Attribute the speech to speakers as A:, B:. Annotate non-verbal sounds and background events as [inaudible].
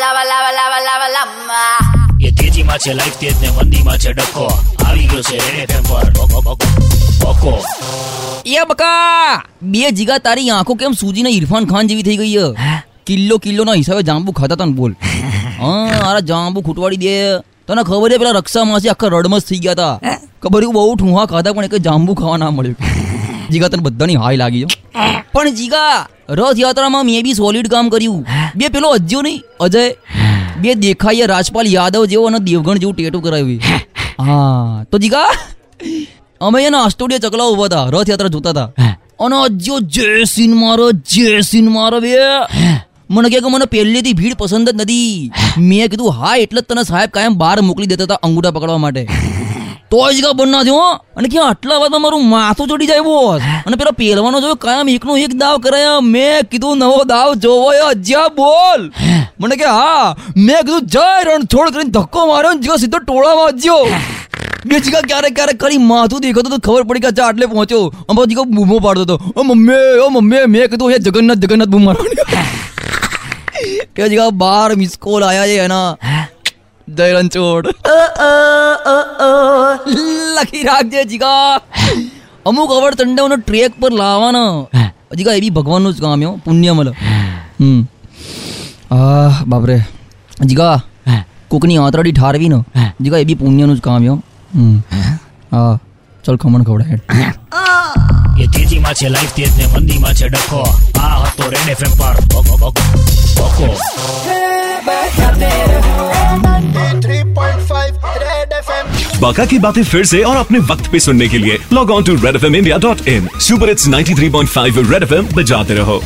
A: lava, લાવા લાવા લાવા lava.
B: એ તેજીમાં છે લાઈફ તેજ ને મંદીમાં છે ડખો. આવી ગયો છે રેડ એફએમ પર. બકો બકો બકો
C: એ બકા બે જીગા તારી આંખો કેમ સૂજીને ઇરફાન ખાન જેવી થઈ ગઈ હે? કિલ્લો ના હિસાબે જાંબુ ખાતા તને બોલ. [laughs] હા અરે જાંબુ ખૂટવાડી દે. તને ખબર છે પેલા રક્ષા માસી આખા રડમસ થઈ ગયા હતા ખબર એવું બહુ ઠુહા ખાતા પણ એક જાંબુ ખાવા ના મળ્યું. [laughs] જીગા તને બધાની હાય લાગી છે. પણ જીગા રથયાત્રામાં મેં બી સોલિડ કામ કર્યું. બે પેલો અજ્યો નહીં અજય. બે દેખાઈએ રાજપાલ યાદવ જેવો અને દેવગણ જેવું ટેટુ કરાવ્યું. હા? તો જીગા અમે એના સ્ટુડિયો ચકલા ઊભા હતા રથયાત્રા જોતા હતા. અને અજ્યો જે સીન મારો જે સીન મારો બે. મને કહે કે મને પહેલેથી ભીડ પસંદ જ નથી. મેં કીધું હા એટલે જ તને સાહેબ કાયમ બહાર મોકલી દેતા હતા અંગૂઠા પકડવા માટે. તોય જ બંધ ના થયો અને ક્યાં આટલા વાત મારું માથું ચડી જાય બોસ અને પેલો પહેલવાનો જોયો કાયમ એકનો એક દાવ કરાયા. મેં કીધું નવો દાવ જોવો જ્યાં બોલ. મને કે હા. મેં કીધું જય રણછોડ કરીને ધક્કો માર્યો ને જીગા સીધો ટોળામાં અજ્યો બે જીગા ક્યારેક ક્યારેક કરી માથું દેખાતું તો ખબર પડી કે અચ્છા આટલે પહોંચ્યો. અમારો જીગા બૂમો પાડતો હતો. ઓ મમ્મી ઓ મમ્મી. મેં કીધું હે જગન્નાથ જગન્નાથ બૂમ મારવાની. કે જીગા બાર મિસ કોલ આયા છે એના. જય રણછોડ. લખી રાખજે જીગા. અમુક અવર ચંડાઓનો ટ્રેક પર લાવવાનો. જીગા એ બી ભગવાનનું જ કામ યો પુણ્ય મળે. હમ. આ બાપરે. જીગા કોકની આંતરડી ઠારવી નો જીગા એ બી પુણ્યનું જ કામ યો હમ. હા. ચલ ખમણ ખવડાય.
B: એ તેજીમાં છે લાઈફ તેજ ને મંદીમાં છે ડખો. આ હતો રેડ એફએમ પર. ઓકો બકો બકો
D: बाका की बातें फिर से और अपने वक्त पे सुनने के लिए log on to red F M India dot in super it's 93.5 red F M बजाते रहो